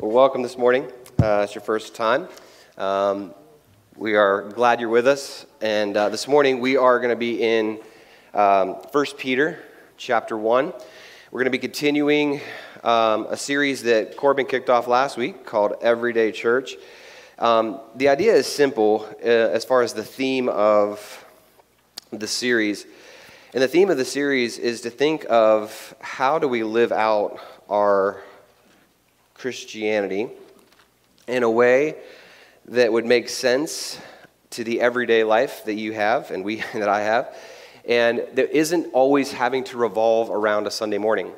Well, welcome this morning. Uh, it's your first time. Um, we are glad you're with us. And uh, this morning we are going to be in um, 1 Peter chapter 1. We're going to be continuing um, a series that Corbin kicked off last week called Everyday Church. Um, the idea is simple uh, as far as the theme of the series. And the theme of the series is to think of how do we live out our Christianity in a way that would make sense to the everyday life that you have and we that I have, and that isn't always having to revolve around a Sunday morning.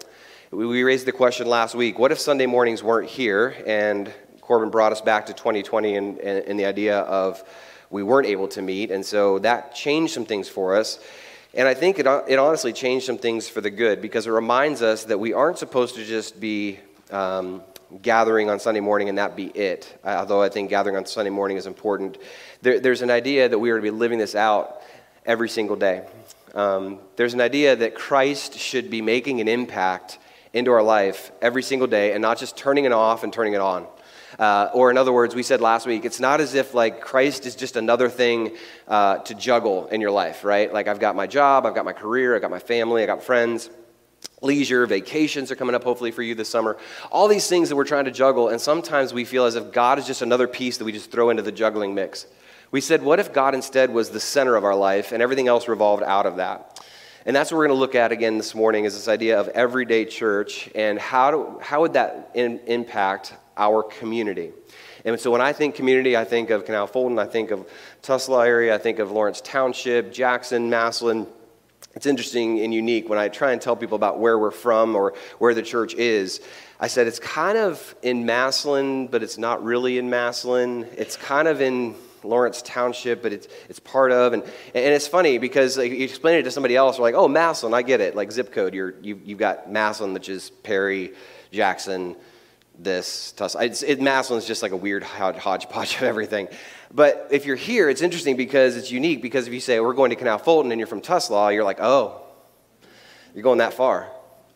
We raised the question last week what if Sunday mornings weren't here? And Corbin brought us back to 2020 and, and, and the idea of we weren't able to meet, and so that changed some things for us. And I think it, it honestly changed some things for the good because it reminds us that we aren't supposed to just be um, gathering on Sunday morning and that be it. Although I think gathering on Sunday morning is important, there, there's an idea that we are to be living this out every single day. Um, there's an idea that Christ should be making an impact into our life every single day and not just turning it off and turning it on. Uh, or in other words, we said last week, it's not as if like Christ is just another thing uh, to juggle in your life, right? Like I've got my job, I've got my career, I've got my family, I've got friends leisure, vacations are coming up hopefully for you this summer. All these things that we're trying to juggle, and sometimes we feel as if God is just another piece that we just throw into the juggling mix. We said, what if God instead was the center of our life and everything else revolved out of that? And that's what we're going to look at again this morning is this idea of everyday church and how, do, how would that in, impact our community? And so when I think community, I think of Canal Fulton, I think of Tuslaw area, I think of Lawrence Township, Jackson, Massillon, it's interesting and unique when I try and tell people about where we're from or where the church is. I said it's kind of in Massillon, but it's not really in Massillon. It's kind of in Lawrence Township, but it's, it's part of. And, and it's funny because like, you explain it to somebody else, they're like, oh, Massillon, I get it. Like zip code, you're, you, you've got Massillon, which is Perry, Jackson, this, Tuss. It's, it, Massillon is just like a weird hodgepodge of everything. But if you're here, it's interesting because it's unique. Because if you say, we're going to Canal Fulton and you're from Tuslaw, you're like, oh, you're going that far.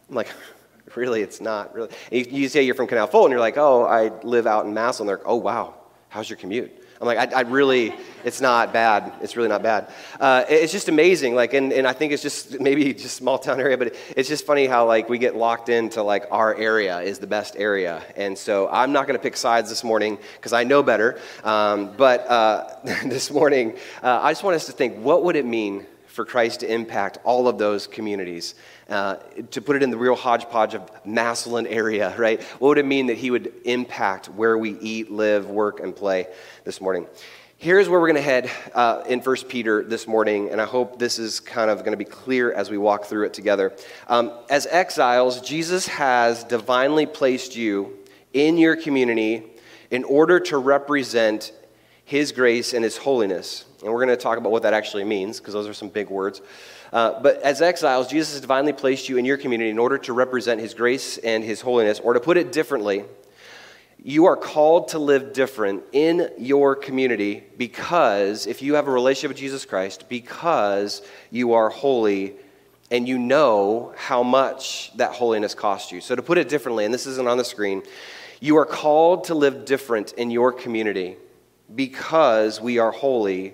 I'm like, really, it's not really. You, you, say you're from Canal Fulton, you're like, oh, I live out in Massillon. They're like, oh, wow, how's your commute? I'm like, I, I really, it's not bad. It's really not bad. Uh, it's just amazing. Like, and, and I think it's just maybe just small town area, but it's just funny how like we get locked into like our area is the best area. And so I'm not going to pick sides this morning because I know better. Um, but uh, this morning, uh, I just want us to think, what would it mean for Christ to impact all of those communities? Uh, to put it in the real hodgepodge of Massillon area, right? What would it mean that he would impact where we eat, live, work, and play this morning? Here's where we're going to head uh, in 1 Peter this morning, and I hope this is kind of going to be clear as we walk through it together. Um, as exiles, Jesus has divinely placed you in your community in order to represent his grace and his holiness. And we're going to talk about what that actually means, because those are some big words. Uh, but as exiles, Jesus has divinely placed you in your community in order to represent his grace and his holiness. Or to put it differently, you are called to live different in your community because, if you have a relationship with Jesus Christ, because you are holy and you know how much that holiness cost you. So, to put it differently, and this isn't on the screen, you are called to live different in your community because we are holy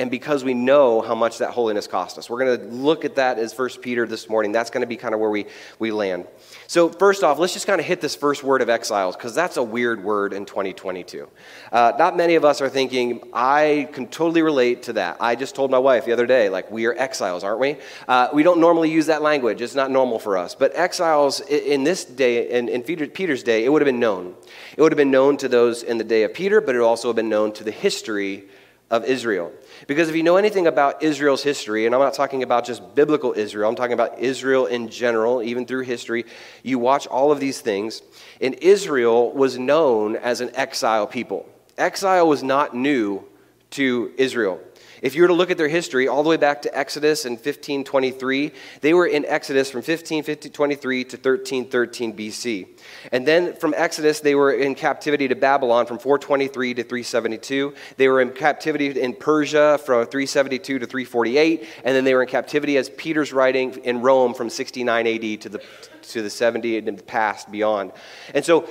and because we know how much that holiness cost us. We're going to look at that as First Peter this morning. That's going to be kind of where we, we land. So, first off, let's just kind of hit this first word of exiles, because that's a weird word in 2022. Uh, not many of us are thinking, I can totally relate to that. I just told my wife the other day, like, we are exiles, aren't we? Uh, we don't normally use that language, it's not normal for us. But exiles in this day, in, in Peter's day, it would have been known. It would have been known to those in the day of Peter, but it would also have been known to the history of Israel. Because if you know anything about Israel's history, and I'm not talking about just biblical Israel, I'm talking about Israel in general, even through history, you watch all of these things, and Israel was known as an exile people. Exile was not new to Israel. If you were to look at their history all the way back to Exodus in 1523, they were in Exodus from 1523 to 1313 BC. And then from Exodus, they were in captivity to Babylon from 423 to 372. They were in captivity in Persia from 372 to 348. And then they were in captivity, as Peter's writing, in Rome from 69 AD to the, to the 70 and past beyond. And so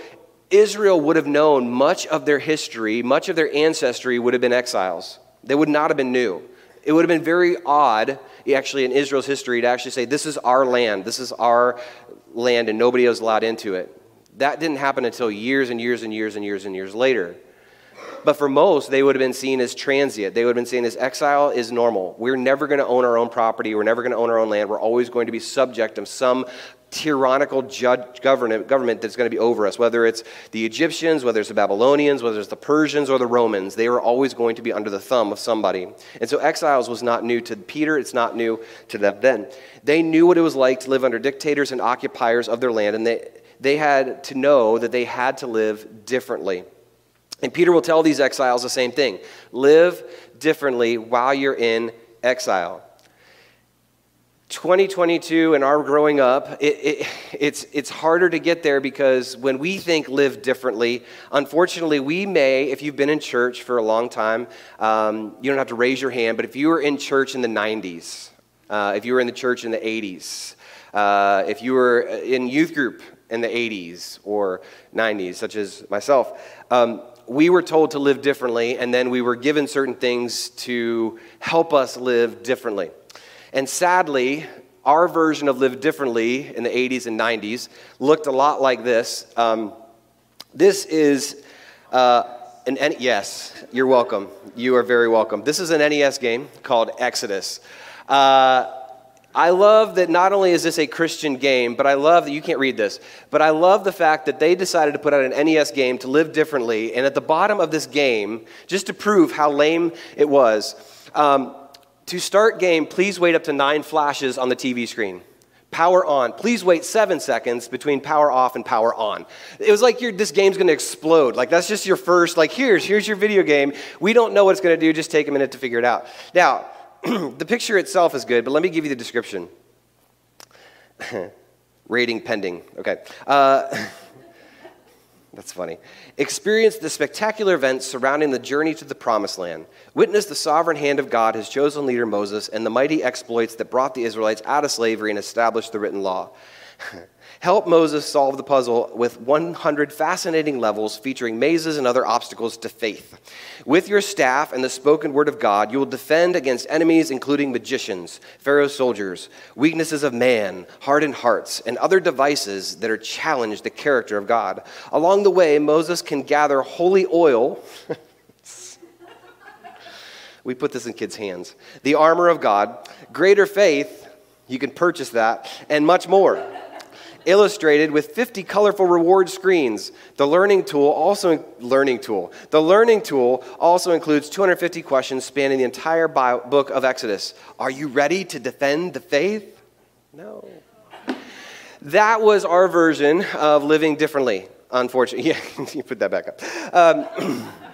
Israel would have known much of their history, much of their ancestry would have been exiles. They would not have been new. It would have been very odd, actually, in Israel's history to actually say, This is our land, this is our land, and nobody else allowed into it. That didn't happen until years and years and years and years and years later. But for most, they would have been seen as transient. They would have been seen as exile is normal. We're never going to own our own property. We're never going to own our own land. We're always going to be subject of some tyrannical judge, government, government that's going to be over us, whether it's the Egyptians, whether it's the Babylonians, whether it's the Persians or the Romans, they were always going to be under the thumb of somebody. And so exiles was not new to Peter, it's not new to them then. They knew what it was like to live under dictators and occupiers of their land, and they, they had to know that they had to live differently. And Peter will tell these exiles the same thing live differently while you're in exile. 2022 and our growing up, it, it, it's, it's harder to get there because when we think live differently, unfortunately, we may, if you've been in church for a long time, um, you don't have to raise your hand, but if you were in church in the 90s, uh, if you were in the church in the 80s, uh, if you were in youth group in the 80s or 90s, such as myself, um, we were told to live differently, and then we were given certain things to help us live differently. And sadly, our version of live differently in the 80s and 90s looked a lot like this. Um, this is uh, an N- yes, you're welcome. You are very welcome. This is an NES game called Exodus. Uh, I love that not only is this a Christian game, but I love that you can't read this, but I love the fact that they decided to put out an NES game to live differently. And at the bottom of this game, just to prove how lame it was, um, to start game, please wait up to nine flashes on the TV screen. Power on. Please wait seven seconds between power off and power on. It was like this game's going to explode. Like that's just your first. Like here's here's your video game. We don't know what it's going to do. Just take a minute to figure it out. Now the picture itself is good, but let me give you the description. Rating pending. Okay. Uh, that's funny. Experience the spectacular events surrounding the journey to the promised land. Witness the sovereign hand of God, his chosen leader Moses, and the mighty exploits that brought the Israelites out of slavery and established the written law. Help Moses solve the puzzle with 100 fascinating levels featuring mazes and other obstacles to faith. With your staff and the spoken word of God, you will defend against enemies, including magicians, Pharaoh's soldiers, weaknesses of man, hardened hearts, and other devices that are challenge the character of God. Along the way, Moses can gather holy oil. we put this in kids' hands. The armor of God, greater faith, you can purchase that, and much more illustrated with 50 colorful reward screens. The learning tool also learning tool. The learning tool also includes 250 questions spanning the entire book of Exodus. Are you ready to defend the faith? No. That was our version of living differently. Unfortunately, yeah, you put that back up. Um,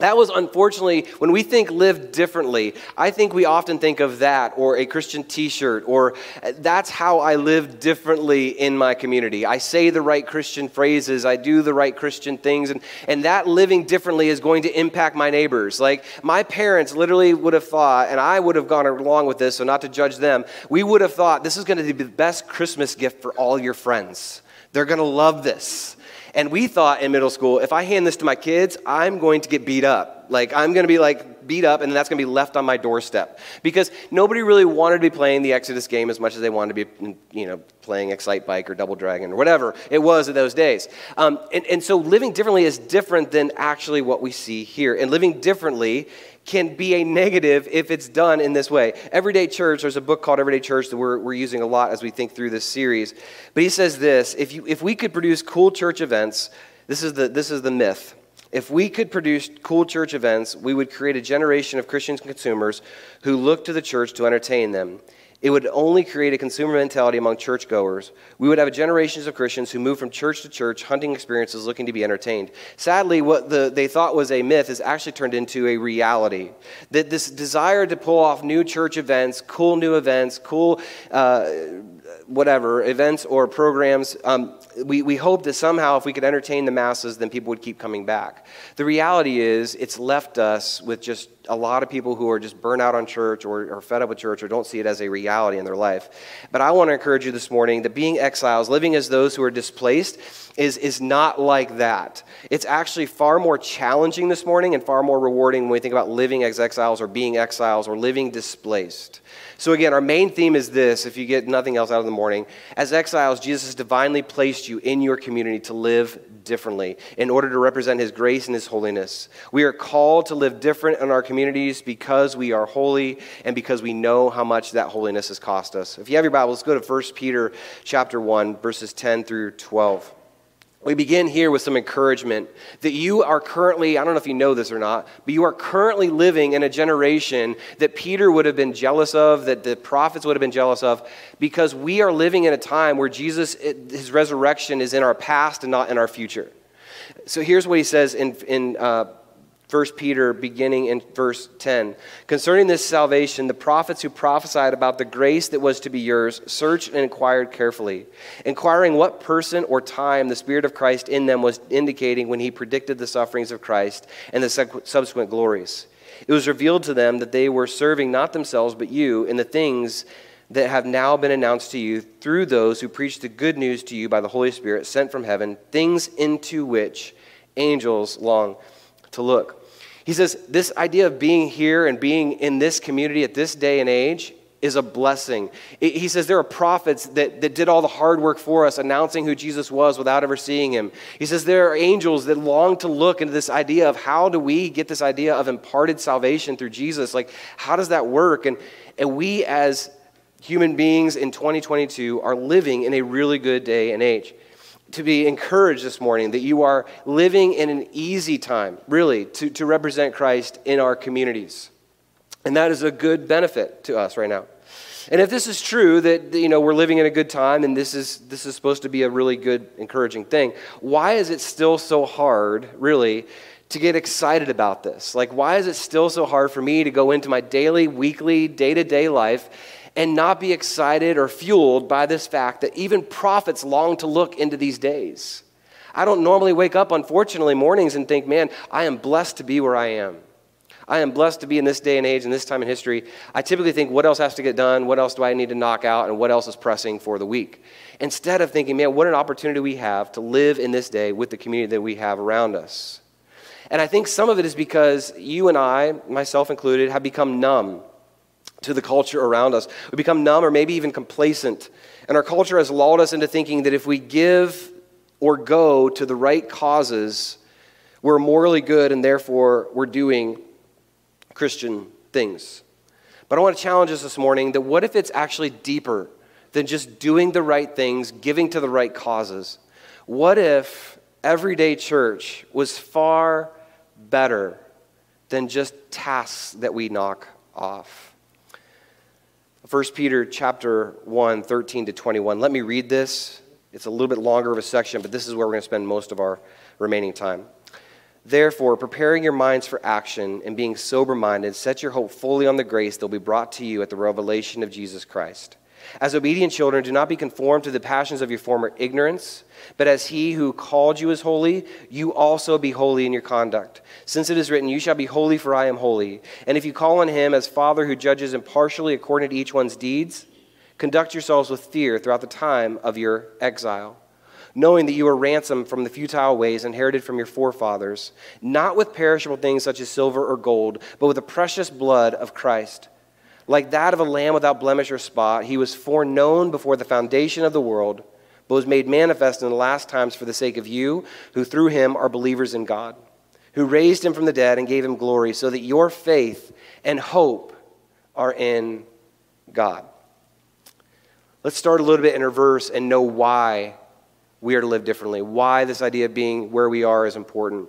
That was unfortunately, when we think live differently, I think we often think of that or a Christian t shirt or uh, that's how I live differently in my community. I say the right Christian phrases, I do the right Christian things, and, and that living differently is going to impact my neighbors. Like my parents literally would have thought, and I would have gone along with this, so not to judge them, we would have thought this is going to be the best Christmas gift for all your friends. They're going to love this. And we thought in middle school, if I hand this to my kids, I'm going to get beat up. Like, I'm going to be like beat up, and that's going to be left on my doorstep. Because nobody really wanted to be playing the Exodus game as much as they wanted to be, you know, playing Excitebike or Double Dragon or whatever it was in those days. Um, and, and so living differently is different than actually what we see here. And living differently can be a negative if it's done in this way. Everyday Church, there's a book called Everyday Church that we're, we're using a lot as we think through this series. But he says this if, you, if we could produce cool church events, this is, the, this is the myth. If we could produce cool church events, we would create a generation of Christian consumers who look to the church to entertain them. It would only create a consumer mentality among churchgoers. We would have generations of Christians who move from church to church, hunting experiences, looking to be entertained. Sadly, what the, they thought was a myth has actually turned into a reality. That this desire to pull off new church events, cool new events, cool uh, whatever, events or programs, um, we, we hope that somehow if we could entertain the masses, then people would keep coming back. The reality is, it's left us with just a lot of people who are just burnt out on church or are fed up with church or don't see it as a reality in their life. But I want to encourage you this morning that being exiles, living as those who are displaced, is, is not like that. It's actually far more challenging this morning and far more rewarding when we think about living as exiles or being exiles or living displaced. So, again, our main theme is this if you get nothing else out of the morning. As exiles, Jesus has divinely placed you in your community to live differently in order to represent his grace and his holiness. We are called to live different in our communities because we are holy and because we know how much that holiness has cost us. If you have your Bible, let's go to 1 Peter chapter 1, verses 10 through 12 we begin here with some encouragement that you are currently, I don't know if you know this or not, but you are currently living in a generation that Peter would have been jealous of, that the prophets would have been jealous of, because we are living in a time where Jesus, his resurrection is in our past and not in our future. So here's what he says in, in uh, 1 Peter, beginning in verse 10. Concerning this salvation, the prophets who prophesied about the grace that was to be yours searched and inquired carefully, inquiring what person or time the Spirit of Christ in them was indicating when he predicted the sufferings of Christ and the subsequent glories. It was revealed to them that they were serving not themselves but you in the things that have now been announced to you through those who preach the good news to you by the Holy Spirit sent from heaven, things into which angels long to look. He says this idea of being here and being in this community at this day and age is a blessing. He says there are prophets that, that did all the hard work for us, announcing who Jesus was without ever seeing him. He says there are angels that long to look into this idea of how do we get this idea of imparted salvation through Jesus? Like, how does that work? And, and we, as human beings in 2022, are living in a really good day and age to be encouraged this morning that you are living in an easy time, really, to, to represent Christ in our communities. And that is a good benefit to us right now. And if this is true that you know we're living in a good time and this is this is supposed to be a really good encouraging thing, why is it still so hard, really, to get excited about this? Like why is it still so hard for me to go into my daily, weekly, day-to-day life and not be excited or fueled by this fact that even prophets long to look into these days. I don't normally wake up, unfortunately, mornings and think, man, I am blessed to be where I am. I am blessed to be in this day and age and this time in history. I typically think, what else has to get done? What else do I need to knock out? And what else is pressing for the week? Instead of thinking, man, what an opportunity we have to live in this day with the community that we have around us. And I think some of it is because you and I, myself included, have become numb to the culture around us. We become numb or maybe even complacent. And our culture has lulled us into thinking that if we give or go to the right causes, we're morally good and therefore we're doing Christian things. But I want to challenge us this morning that what if it's actually deeper than just doing the right things, giving to the right causes? What if everyday church was far better than just tasks that we knock off? 1 Peter chapter 1, 13 to 21. Let me read this. It's a little bit longer of a section, but this is where we're going to spend most of our remaining time. Therefore, preparing your minds for action and being sober minded, set your hope fully on the grace that will be brought to you at the revelation of Jesus Christ. As obedient children, do not be conformed to the passions of your former ignorance, but as he who called you is holy, you also be holy in your conduct. Since it is written, You shall be holy, for I am holy. And if you call on him as Father who judges impartially according to each one's deeds, conduct yourselves with fear throughout the time of your exile, knowing that you are ransomed from the futile ways inherited from your forefathers, not with perishable things such as silver or gold, but with the precious blood of Christ like that of a lamb without blemish or spot. He was foreknown before the foundation of the world, but was made manifest in the last times for the sake of you, who through him are believers in God, who raised him from the dead and gave him glory, so that your faith and hope are in God. Let's start a little bit in reverse and know why we are to live differently, why this idea of being where we are is important.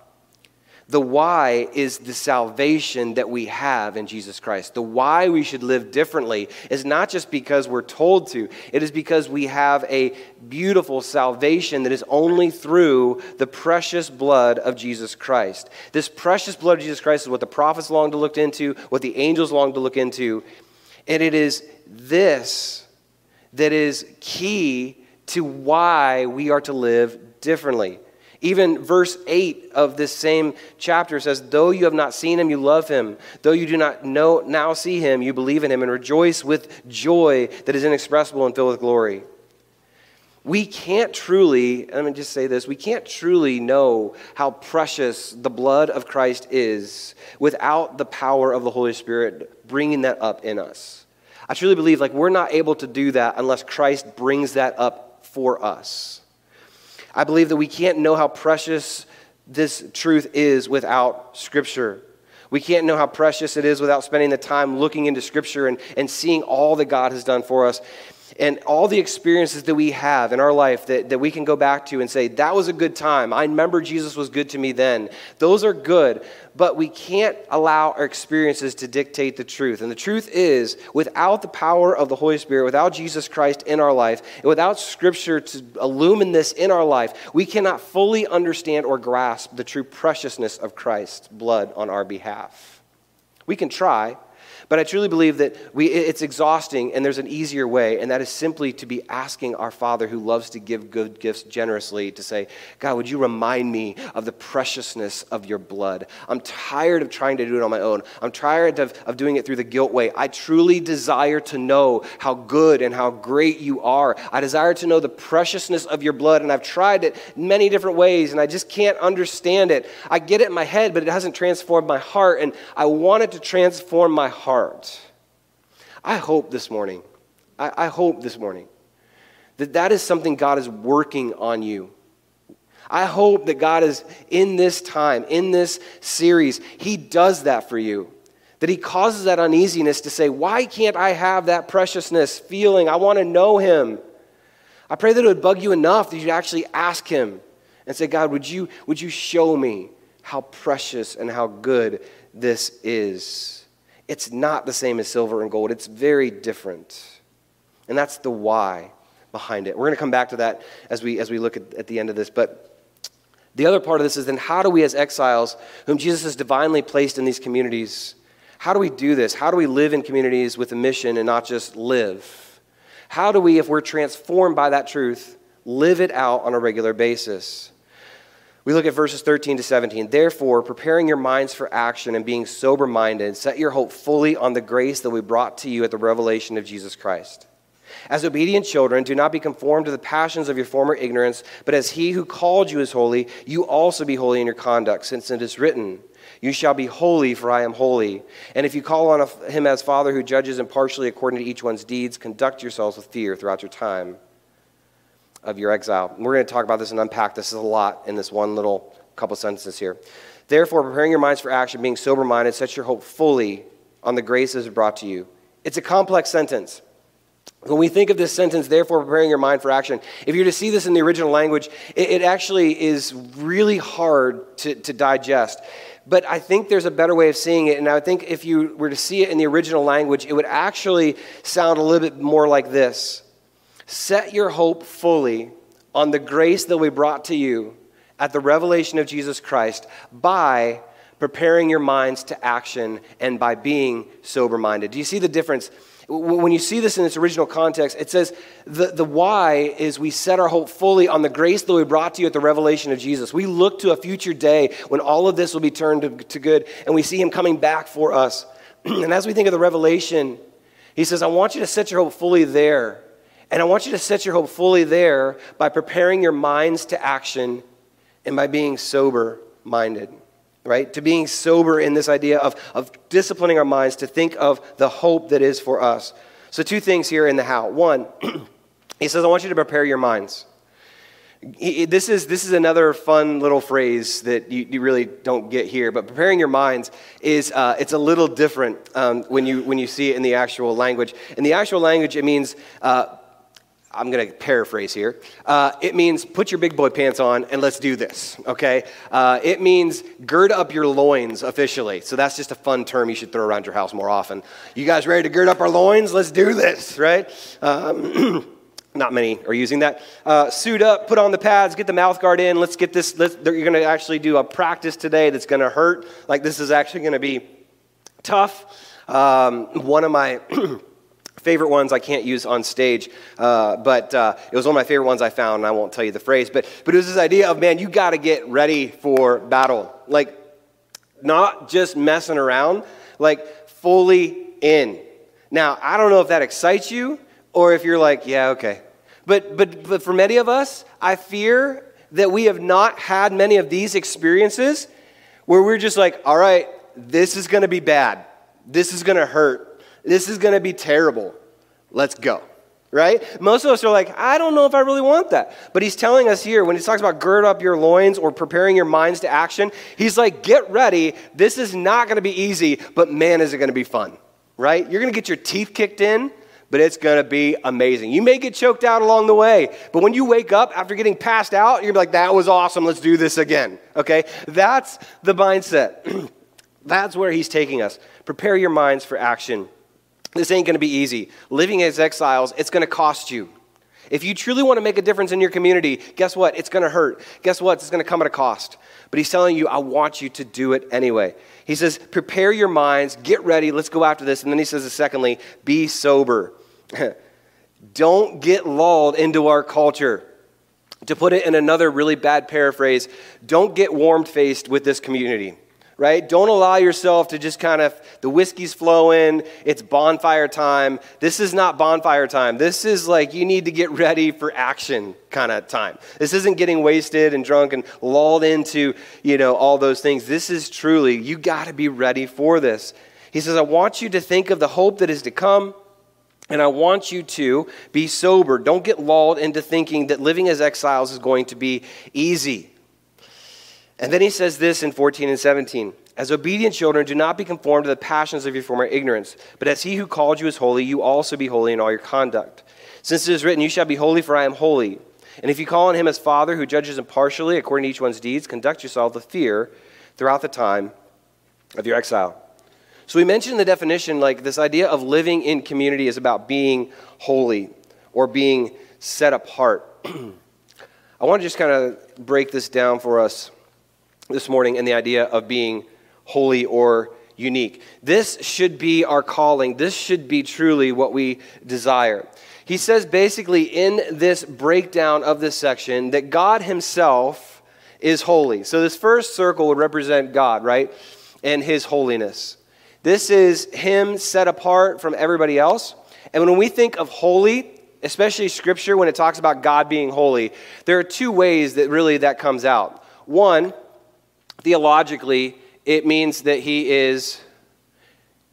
The why is the salvation that we have in Jesus Christ. The why we should live differently is not just because we're told to, it is because we have a beautiful salvation that is only through the precious blood of Jesus Christ. This precious blood of Jesus Christ is what the prophets longed to look into, what the angels longed to look into, and it is this that is key to why we are to live differently. Even verse 8 of this same chapter says, Though you have not seen him, you love him. Though you do not know, now see him, you believe in him and rejoice with joy that is inexpressible and filled with glory. We can't truly, let me just say this, we can't truly know how precious the blood of Christ is without the power of the Holy Spirit bringing that up in us. I truly believe like we're not able to do that unless Christ brings that up for us. I believe that we can't know how precious this truth is without Scripture. We can't know how precious it is without spending the time looking into Scripture and, and seeing all that God has done for us and all the experiences that we have in our life that, that we can go back to and say, that was a good time. I remember Jesus was good to me then. Those are good, but we can't allow our experiences to dictate the truth. And the truth is, without the power of the Holy Spirit, without Jesus Christ in our life, and without Scripture to illumine this in our life, we cannot fully understand or grasp the true preciousness of Christ's blood on our behalf. We can try. But I truly believe that we, it's exhausting and there's an easier way, and that is simply to be asking our Father who loves to give good gifts generously to say, God, would you remind me of the preciousness of your blood? I'm tired of trying to do it on my own. I'm tired of, of doing it through the guilt way. I truly desire to know how good and how great you are. I desire to know the preciousness of your blood, and I've tried it many different ways, and I just can't understand it. I get it in my head, but it hasn't transformed my heart, and I want it to transform my heart I hope this morning, I, I hope this morning that that is something God is working on you. I hope that God is in this time, in this series, He does that for you. That He causes that uneasiness to say, Why can't I have that preciousness feeling? I want to know Him. I pray that it would bug you enough that you'd actually ask Him and say, God, would you, would you show me how precious and how good this is? It's not the same as silver and gold, it's very different. And that's the why behind it. We're going to come back to that as we, as we look at, at the end of this. But the other part of this is then how do we, as exiles, whom Jesus has divinely placed in these communities, how do we do this? How do we live in communities with a mission and not just live? How do we, if we're transformed by that truth, live it out on a regular basis? We look at verses 13 to 17. Therefore, preparing your minds for action and being sober minded, set your hope fully on the grace that we brought to you at the revelation of Jesus Christ. As obedient children, do not be conformed to the passions of your former ignorance, but as he who called you is holy, you also be holy in your conduct, since it is written, You shall be holy, for I am holy. And if you call on him as Father who judges impartially according to each one's deeds, conduct yourselves with fear throughout your time of your exile. And we're going to talk about this and unpack this a lot in this one little couple sentences here. Therefore, preparing your minds for action, being sober minded, set your hope fully on the graces brought to you. It's a complex sentence. When we think of this sentence, therefore preparing your mind for action, if you're to see this in the original language, it, it actually is really hard to, to digest. But I think there's a better way of seeing it. And I think if you were to see it in the original language, it would actually sound a little bit more like this Set your hope fully on the grace that we brought to you at the revelation of Jesus Christ by preparing your minds to action and by being sober minded. Do you see the difference? When you see this in its original context, it says the, the why is we set our hope fully on the grace that we brought to you at the revelation of Jesus. We look to a future day when all of this will be turned to, to good and we see Him coming back for us. and as we think of the revelation, He says, I want you to set your hope fully there and I want you to set your hope fully there by preparing your minds to action and by being sober minded, right? To being sober in this idea of, of disciplining our minds to think of the hope that is for us. So, two things here in the how. One, he says, I want you to prepare your minds. This, is, this is another fun little phrase that you, you, really don't get here, but preparing your minds is uh, it's a little different um, when, you, when you see it in the actual language. In the actual language, it means uh, I'm going to paraphrase here. Uh, it means put your big boy pants on and let's do this, okay? Uh, it means gird up your loins officially. So that's just a fun term you should throw around your house more often. You guys ready to gird up our loins? Let's do this, right? Um, not many are using that. Uh, suit up, put on the pads, get the mouth guard in. Let's get this. Let's, you're going to actually do a practice today that's going to hurt. Like this is actually going to be tough. Um, one of my favorite ones I can't use on stage, uh, but uh, it was one of my favorite ones I found, and I won't tell you the phrase, but, but it was this idea of, man, you got to get ready for battle. Like, not just messing around, like, fully in. Now, I don't know if that excites you or if you're like, yeah, okay. But, but, but for many of us, I fear that we have not had many of these experiences where we're just like, all right, this is going to be bad. This is going to hurt this is going to be terrible. Let's go. Right? Most of us are like, I don't know if I really want that. But he's telling us here, when he talks about gird up your loins or preparing your minds to action, he's like, get ready. This is not going to be easy, but man, is it going to be fun. Right? You're going to get your teeth kicked in, but it's going to be amazing. You may get choked out along the way, but when you wake up after getting passed out, you're like, that was awesome. Let's do this again. Okay? That's the mindset. That's where he's taking us. Prepare your minds for action. This ain't going to be easy. Living as exiles, it's going to cost you. If you truly want to make a difference in your community, guess what? It's going to hurt. Guess what? It's going to come at a cost. But he's telling you, I want you to do it anyway. He says, prepare your minds, get ready, let's go after this. And then he says, secondly, be sober. Don't get lulled into our culture. To put it in another really bad paraphrase, don't get warm faced with this community right? Don't allow yourself to just kind of, the whiskey's flowing, it's bonfire time. This is not bonfire time. This is like you need to get ready for action kind of time. This isn't getting wasted and drunk and lulled into, you know, all those things. This is truly, you got to be ready for this. He says, I want you to think of the hope that is to come. And I want you to be sober. Don't get lulled into thinking that living as exiles is going to be easy. And then he says this in 14 and 17 As obedient children, do not be conformed to the passions of your former ignorance, but as he who called you is holy, you also be holy in all your conduct. Since it is written, You shall be holy, for I am holy. And if you call on him as Father, who judges impartially according to each one's deeds, conduct yourself with fear throughout the time of your exile. So we mentioned the definition like this idea of living in community is about being holy or being set apart. I want to just kind of break this down for us this morning in the idea of being holy or unique. This should be our calling. This should be truly what we desire. He says basically in this breakdown of this section that God Himself is holy. So this first circle would represent God, right? And His holiness. This is Him set apart from everybody else. And when we think of holy, especially Scripture, when it talks about God being holy, there are two ways that really that comes out. One, Theologically, it means that he is,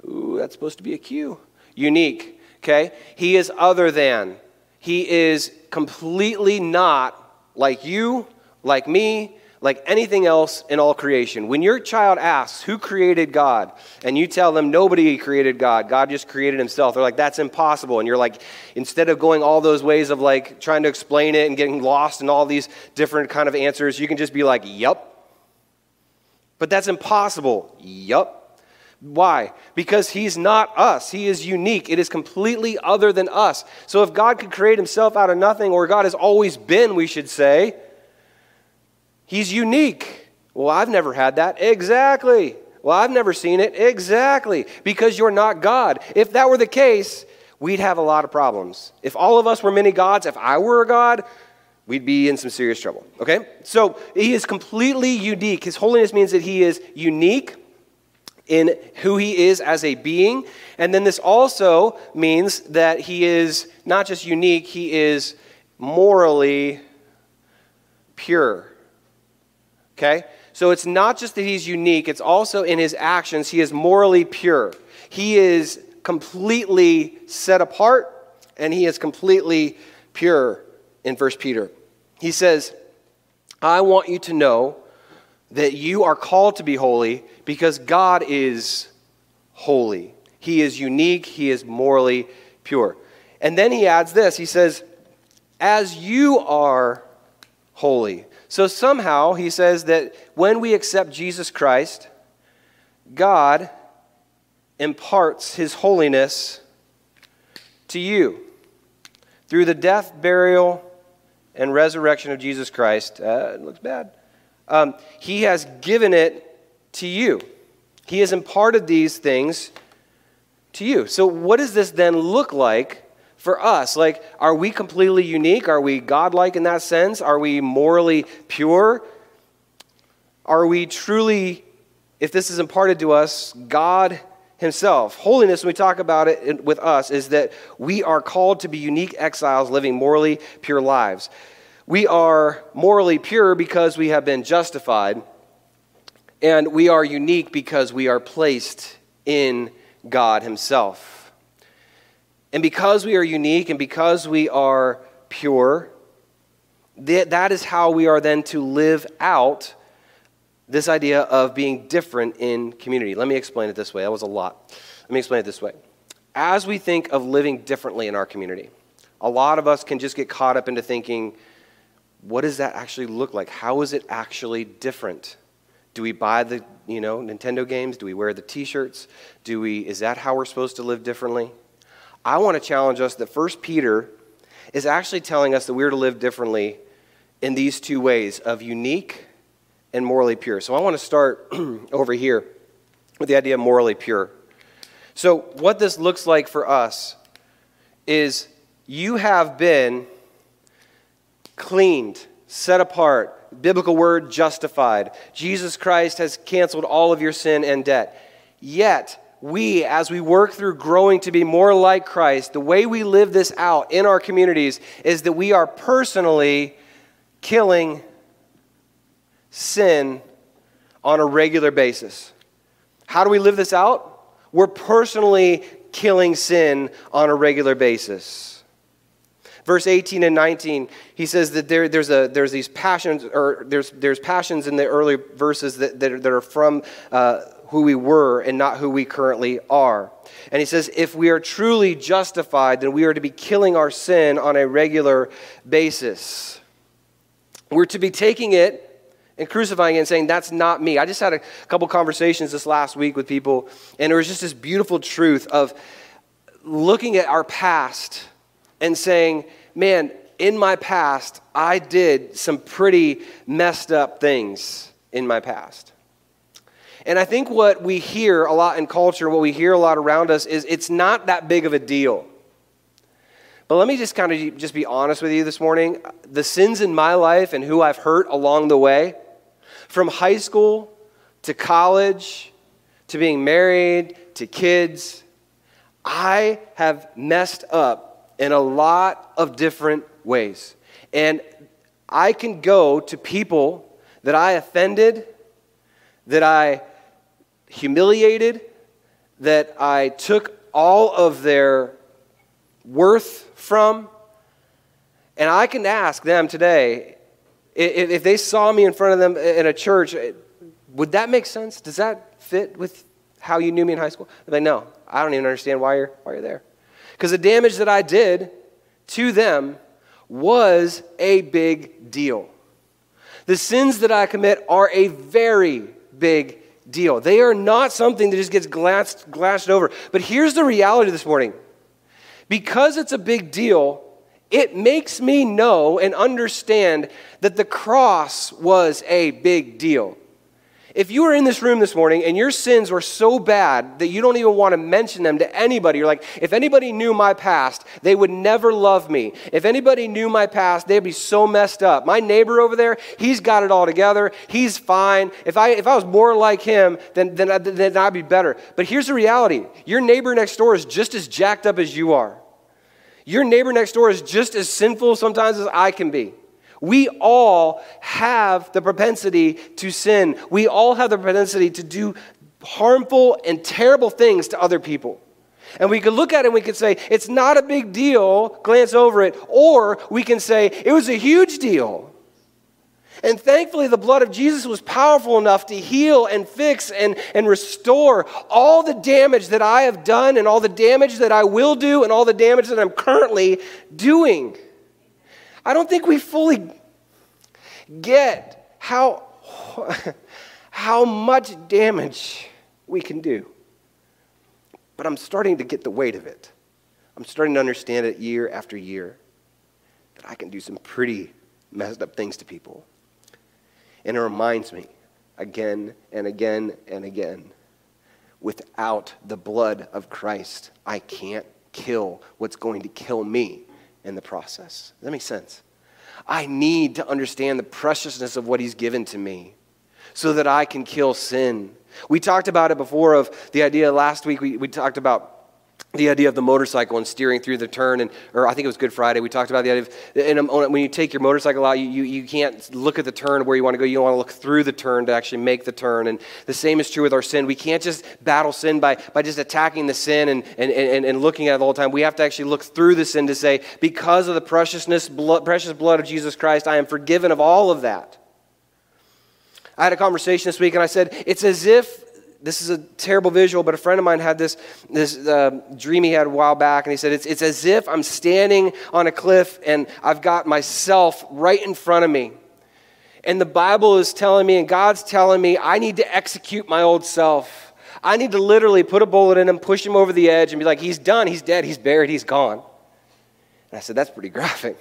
ooh, that's supposed to be a Q, unique, okay? He is other than. He is completely not like you, like me, like anything else in all creation. When your child asks, Who created God? and you tell them nobody created God, God just created himself, they're like, That's impossible. And you're like, instead of going all those ways of like trying to explain it and getting lost in all these different kind of answers, you can just be like, Yep, but that's impossible. Yup. Why? Because he's not us. He is unique. It is completely other than us. So if God could create himself out of nothing, or God has always been, we should say, he's unique. Well, I've never had that. Exactly. Well, I've never seen it. Exactly. Because you're not God. If that were the case, we'd have a lot of problems. If all of us were many gods, if I were a God, we'd be in some serious trouble. Okay? So he is completely unique. His holiness means that he is unique in who he is as a being. And then this also means that he is not just unique, he is morally pure. Okay? So it's not just that he's unique, it's also in his actions, he is morally pure. He is completely set apart and he is completely pure in 1 Peter. He says, I want you to know that you are called to be holy because God is holy. He is unique, He is morally pure. And then he adds this He says, as you are holy. So somehow he says that when we accept Jesus Christ, God imparts his holiness to you through the death, burial, and resurrection of Jesus Christ. Uh, it looks bad. Um, he has given it to you. He has imparted these things to you. So, what does this then look like for us? Like, are we completely unique? Are we godlike in that sense? Are we morally pure? Are we truly, if this is imparted to us, God Himself? Holiness, when we talk about it with us, is that we are called to be unique exiles living morally pure lives. We are morally pure because we have been justified, and we are unique because we are placed in God Himself. And because we are unique and because we are pure, that is how we are then to live out this idea of being different in community. Let me explain it this way. That was a lot. Let me explain it this way. As we think of living differently in our community, a lot of us can just get caught up into thinking, what does that actually look like? How is it actually different? Do we buy the, you know, Nintendo games? Do we wear the t-shirts? Do we is that how we're supposed to live differently? I want to challenge us that First Peter is actually telling us that we're to live differently in these two ways of unique and morally pure. So I want to start over here with the idea of morally pure. So, what this looks like for us is you have been cleaned, set apart, biblical word justified. Jesus Christ has canceled all of your sin and debt. Yet, we, as we work through growing to be more like Christ, the way we live this out in our communities is that we are personally killing sin on a regular basis. How do we live this out? We're personally killing sin on a regular basis. Verse 18 and 19, he says that there, there's, a, there's these passions, or there's, there's passions in the early verses that, that, that are from uh, who we were and not who we currently are. And he says, if we are truly justified, then we are to be killing our sin on a regular basis. We're to be taking it and crucifying it and saying, That's not me. I just had a couple conversations this last week with people, and it was just this beautiful truth of looking at our past and saying, Man, in my past, I did some pretty messed up things in my past. And I think what we hear a lot in culture, what we hear a lot around us, is it's not that big of a deal. But let me just kind of just be honest with you this morning. The sins in my life and who I've hurt along the way, from high school to college to being married to kids, I have messed up in a lot of different ways. And I can go to people that I offended, that I humiliated, that I took all of their worth from. And I can ask them today if they saw me in front of them in a church, eh, would that make sense? Does that fit with how you knew me in high school? They're like, no, I don't even understand why you're, why you're there. Because the damage that I did to them was a big deal. The sins that I commit are a very big deal. They are not something that just gets glassed, glassed over. But here's the reality this morning because it's a big deal, it makes me know and understand that the cross was a big deal. If you were in this room this morning and your sins were so bad that you don't even want to mention them to anybody, you're like, if anybody knew my past, they would never love me. If anybody knew my past, they'd be so messed up. My neighbor over there, he's got it all together. He's fine. If I, if I was more like him, then, then, then I'd be better. But here's the reality your neighbor next door is just as jacked up as you are. Your neighbor next door is just as sinful sometimes as I can be. We all have the propensity to sin. We all have the propensity to do harmful and terrible things to other people. And we could look at it and we could say, it's not a big deal, glance over it, or we can say, it was a huge deal. And thankfully, the blood of Jesus was powerful enough to heal and fix and, and restore all the damage that I have done and all the damage that I will do and all the damage that I'm currently doing. I don't think we fully get how, how much damage we can do. But I'm starting to get the weight of it. I'm starting to understand it year after year that I can do some pretty messed up things to people. And it reminds me again and again and again without the blood of Christ, I can't kill what's going to kill me in the process. Does that make sense? I need to understand the preciousness of what He's given to me so that I can kill sin. We talked about it before of the idea last week, we, we talked about the idea of the motorcycle and steering through the turn, and or I think it was Good Friday. We talked about the idea of and um, when you take your motorcycle out, you, you, you can't look at the turn where you want to go. You want to look through the turn to actually make the turn. And the same is true with our sin. We can't just battle sin by, by just attacking the sin and, and, and, and looking at it all the time. We have to actually look through the sin to say, because of the preciousness, blood, precious blood of Jesus Christ, I am forgiven of all of that. I had a conversation this week, and I said, it's as if this is a terrible visual, but a friend of mine had this, this uh, dream he had a while back, and he said, it's, it's as if I'm standing on a cliff and I've got myself right in front of me. And the Bible is telling me, and God's telling me, I need to execute my old self. I need to literally put a bullet in him, push him over the edge, and be like, he's done, he's dead, he's buried, he's gone. And I said, that's pretty graphic.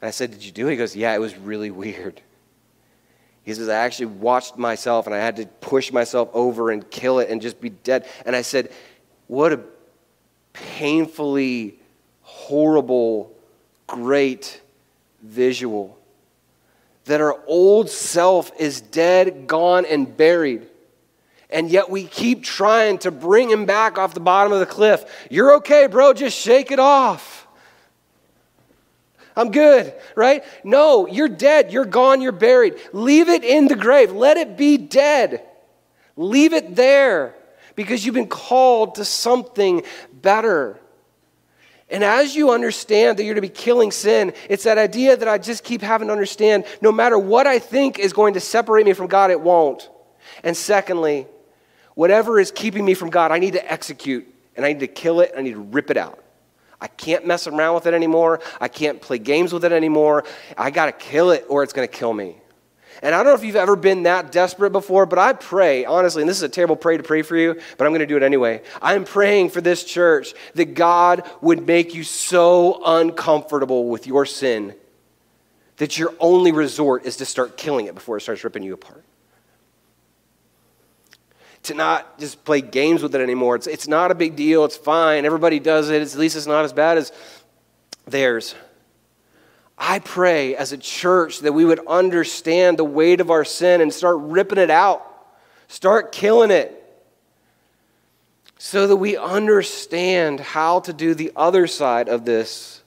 And I said, Did you do it? He goes, Yeah, it was really weird. He says, I actually watched myself and I had to push myself over and kill it and just be dead. And I said, What a painfully horrible, great visual. That our old self is dead, gone, and buried. And yet we keep trying to bring him back off the bottom of the cliff. You're okay, bro, just shake it off. I'm good, right? No, you're dead. You're gone. You're buried. Leave it in the grave. Let it be dead. Leave it there because you've been called to something better. And as you understand that you're to be killing sin, it's that idea that I just keep having to understand no matter what I think is going to separate me from God, it won't. And secondly, whatever is keeping me from God, I need to execute and I need to kill it, I need to rip it out. I can't mess around with it anymore. I can't play games with it anymore. I got to kill it or it's going to kill me. And I don't know if you've ever been that desperate before, but I pray, honestly, and this is a terrible prayer to pray for you, but I'm going to do it anyway. I'm praying for this church that God would make you so uncomfortable with your sin that your only resort is to start killing it before it starts ripping you apart to not just play games with it anymore. It's, it's not a big deal. It's fine. Everybody does it. It's, at least it's not as bad as theirs. I pray as a church that we would understand the weight of our sin and start ripping it out, start killing it, so that we understand how to do the other side of this,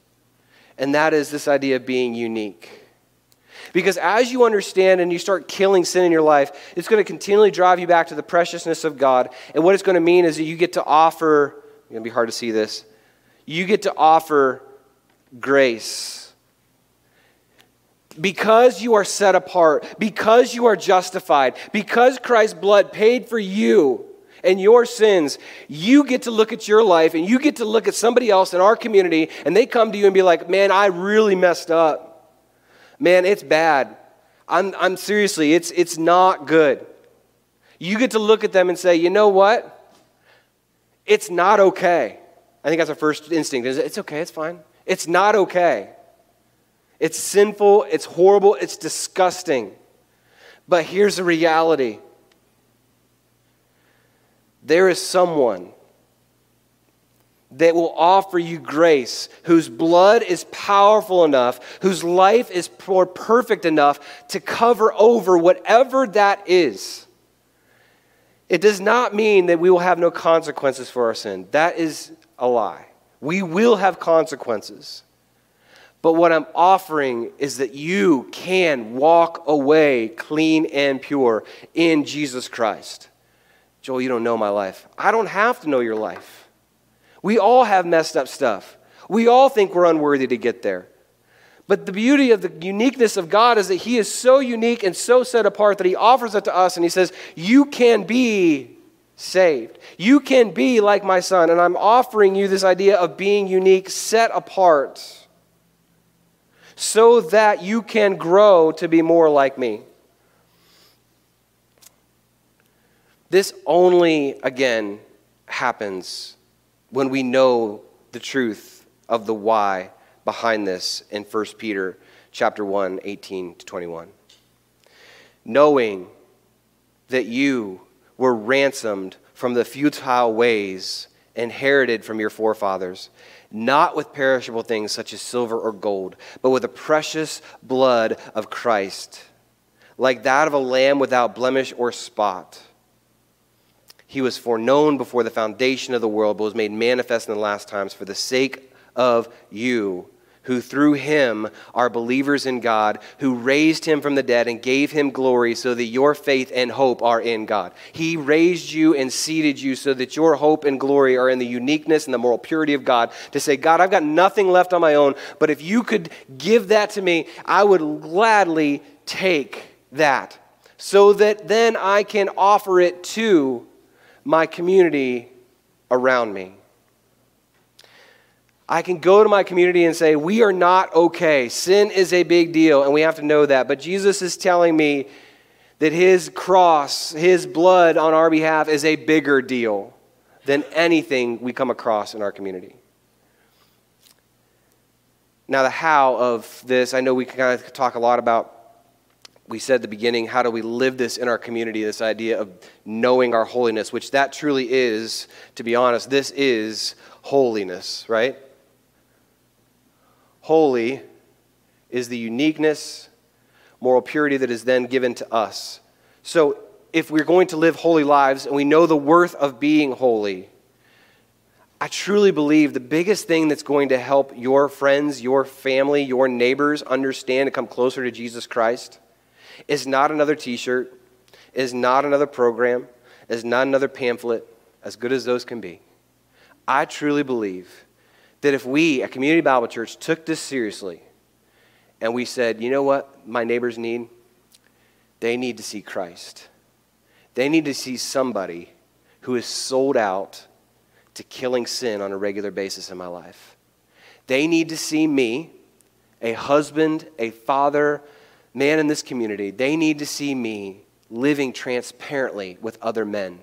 and that is this idea of being unique. Because as you understand and you start killing sin in your life, it's going to continually drive you back to the preciousness of God. And what it's going to mean is that you get to offer, it's going to be hard to see this, you get to offer grace. Because you are set apart, because you are justified, because Christ's blood paid for you and your sins, you get to look at your life and you get to look at somebody else in our community and they come to you and be like, man, I really messed up man, it's bad. I'm, I'm seriously, it's, it's not good. You get to look at them and say, you know what? It's not okay. I think that's our first instinct. It's okay, it's fine. It's not okay. It's sinful, it's horrible, it's disgusting. But here's the reality there is someone that will offer you grace, whose blood is powerful enough, whose life is more perfect enough to cover over whatever that is. It does not mean that we will have no consequences for our sin. That is a lie. We will have consequences. But what I'm offering is that you can walk away clean and pure in Jesus Christ. Joel, you don't know my life. I don't have to know your life. We all have messed up stuff. We all think we're unworthy to get there. But the beauty of the uniqueness of God is that He is so unique and so set apart that He offers it to us and He says, You can be saved. You can be like my son. And I'm offering you this idea of being unique, set apart. so that you can grow to be more like me. This only, again, happens when we know the truth of the why behind this in 1 Peter chapter 1, 18 to 21. Knowing that you were ransomed from the futile ways inherited from your forefathers, not with perishable things such as silver or gold, but with the precious blood of Christ, like that of a lamb without blemish or spot. He was foreknown before the foundation of the world, but was made manifest in the last times for the sake of you who through him are believers in God, who raised him from the dead and gave him glory so that your faith and hope are in God. He raised you and seated you so that your hope and glory are in the uniqueness and the moral purity of God. To say, God, I've got nothing left on my own, but if you could give that to me, I would gladly take that so that then I can offer it to my community around me. I can go to my community and say, We are not okay. Sin is a big deal, and we have to know that. But Jesus is telling me that his cross, his blood on our behalf, is a bigger deal than anything we come across in our community. Now, the how of this, I know we can kind of talk a lot about. We said at the beginning, how do we live this in our community? This idea of knowing our holiness, which that truly is, to be honest, this is holiness, right? holy is the uniqueness, moral purity that is then given to us. So, if we're going to live holy lives and we know the worth of being holy, I truly believe the biggest thing that's going to help your friends, your family, your neighbors understand and come closer to Jesus Christ is not another t shirt, is not another program, is not another pamphlet, as good as those can be. I truly believe that if we, a community Bible church, took this seriously and we said, you know what my neighbors need? They need to see Christ. They need to see somebody who is sold out to killing sin on a regular basis in my life. They need to see me, a husband, a father, man in this community. They need to see me living transparently with other men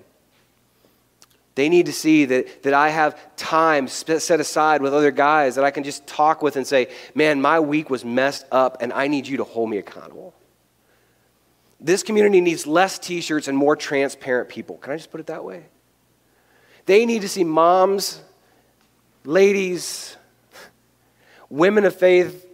they need to see that, that I have time set aside with other guys that I can just talk with and say, man, my week was messed up and I need you to hold me accountable. This community needs less t shirts and more transparent people. Can I just put it that way? They need to see moms, ladies, women of faith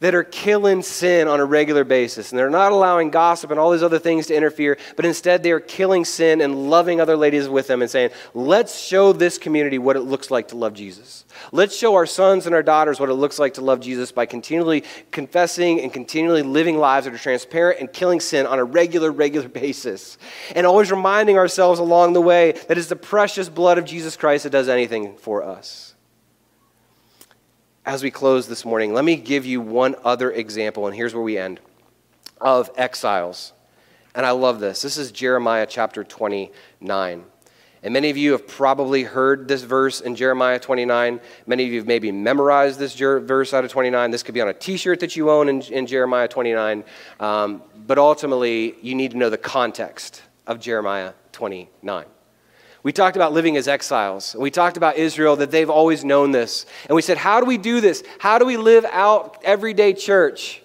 that are killing sin on a regular basis. And they're not allowing gossip and all these other things to interfere, but instead they are killing sin and loving other ladies with them and saying, let's show this community what it looks like to love Jesus. Let's show our sons and our daughters what it looks like to love Jesus by continually confessing and continually living lives that are transparent and killing sin on a regular, regular basis. And always reminding ourselves along the way that it's the precious blood of Jesus Christ that does anything for us as we close this morning, let me give you one other example, and here's where we end of exiles. And I love this. This is Jeremiah chapter 29. And many of you have probably heard this verse in Jeremiah 29. Many of you have maybe memorized this verse out of 29. This could be on a t shirt that you own in, in Jeremiah 29. Um, but ultimately, you need to know the context of Jeremiah 29. We talked about living as exiles. We talked about Israel, that they've always known this. And we said, how do we do this? How do we live out everyday church?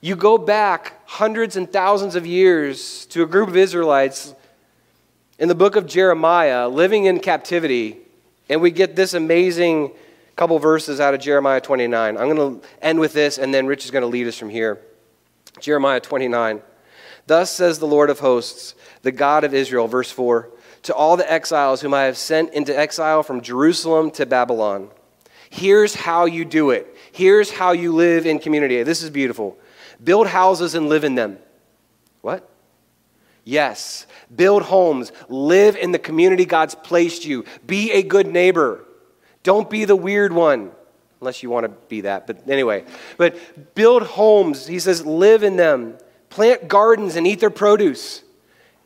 You go back hundreds and thousands of years to a group of Israelites in the book of Jeremiah living in captivity, and we get this amazing couple verses out of Jeremiah 29. I'm going to end with this, and then Rich is going to lead us from here. Jeremiah 29. Thus says the Lord of hosts, the God of Israel, verse 4 to all the exiles whom I have sent into exile from Jerusalem to Babylon. Here's how you do it. Here's how you live in community. This is beautiful. Build houses and live in them. What? Yes. Build homes. Live in the community God's placed you. Be a good neighbor. Don't be the weird one, unless you want to be that. But anyway, but build homes. He says, live in them. Plant gardens and eat their produce.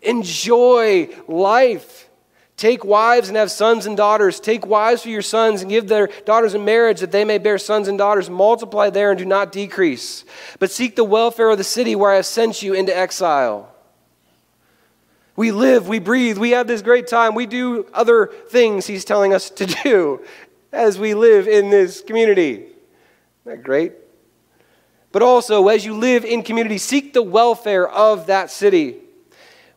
Enjoy life. Take wives and have sons and daughters. Take wives for your sons and give their daughters in marriage that they may bear sons and daughters. Multiply there and do not decrease. But seek the welfare of the city where I have sent you into exile. We live, we breathe, we have this great time. We do other things he's telling us to do as we live in this community. Isn't that great? But also, as you live in community, seek the welfare of that city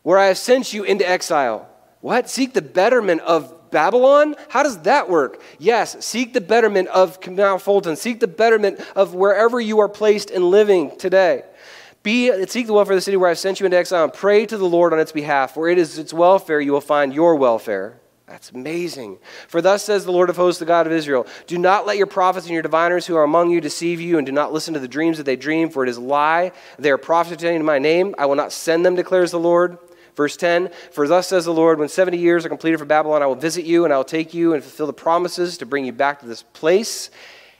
where I have sent you into exile. What? Seek the betterment of Babylon? How does that work? Yes, seek the betterment of Canal Fulton. Seek the betterment of wherever you are placed and living today. Be, seek the welfare of the city where I've sent you into exile and pray to the Lord on its behalf, for it is its welfare you will find your welfare. That's amazing. For thus says the Lord of hosts, the God of Israel Do not let your prophets and your diviners who are among you deceive you, and do not listen to the dreams that they dream, for it is lie. They are prophesying in my name. I will not send them, declares the Lord. Verse 10 For thus says the Lord, when 70 years are completed for Babylon, I will visit you and I will take you and fulfill the promises to bring you back to this place.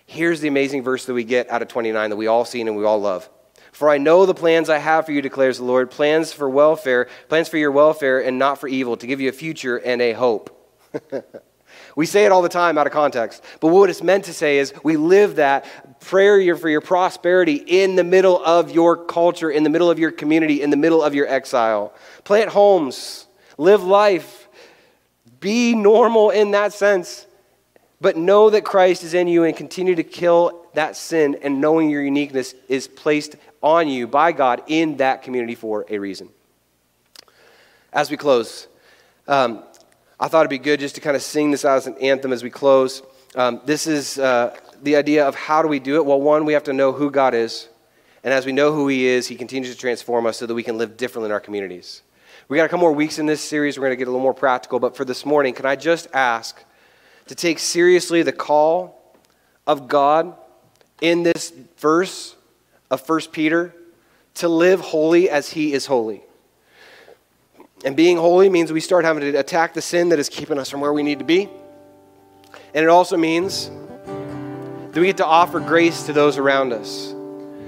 Here's the amazing verse that we get out of 29 that we all seen and we all love. For I know the plans I have for you, declares the Lord plans for welfare, plans for your welfare and not for evil, to give you a future and a hope. we say it all the time out of context, but what it's meant to say is we live that prayer for your prosperity in the middle of your culture, in the middle of your community, in the middle of your exile. Plant homes, live life, be normal in that sense, but know that Christ is in you and continue to kill that sin and knowing your uniqueness is placed on you by God in that community for a reason. As we close, um, I thought it'd be good just to kind of sing this out as an anthem as we close. Um, this is uh, the idea of how do we do it? Well, one, we have to know who God is. And as we know who He is, He continues to transform us so that we can live differently in our communities. We got a couple more weeks in this series. We're going to get a little more practical. But for this morning, can I just ask to take seriously the call of God in this verse of 1 Peter to live holy as he is holy? And being holy means we start having to attack the sin that is keeping us from where we need to be. And it also means that we get to offer grace to those around us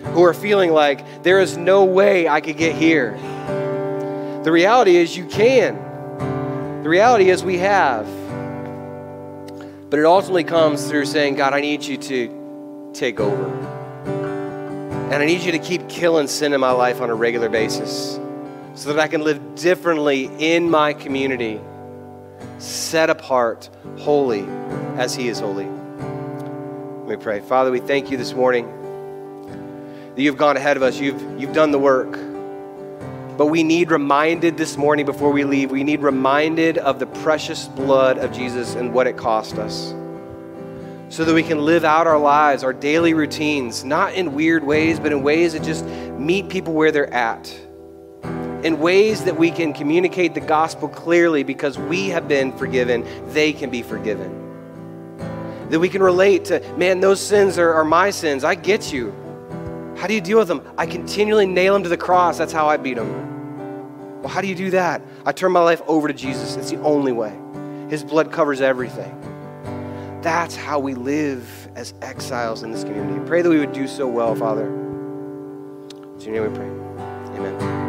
who are feeling like there is no way I could get here. The reality is, you can. The reality is, we have. But it ultimately comes through saying, God, I need you to take over. And I need you to keep killing sin in my life on a regular basis so that I can live differently in my community, set apart, holy as He is holy. Me pray. Father, we thank you this morning that you've gone ahead of us, you've, you've done the work. But we need reminded this morning before we leave, we need reminded of the precious blood of Jesus and what it cost us. So that we can live out our lives, our daily routines, not in weird ways, but in ways that just meet people where they're at. In ways that we can communicate the gospel clearly because we have been forgiven, they can be forgiven. That we can relate to, man, those sins are, are my sins. I get you. How do you deal with them? I continually nail them to the cross. That's how I beat them. Well, how do you do that? I turn my life over to Jesus. It's the only way. His blood covers everything. That's how we live as exiles in this community. Pray that we would do so well, Father. In your name we pray. Amen.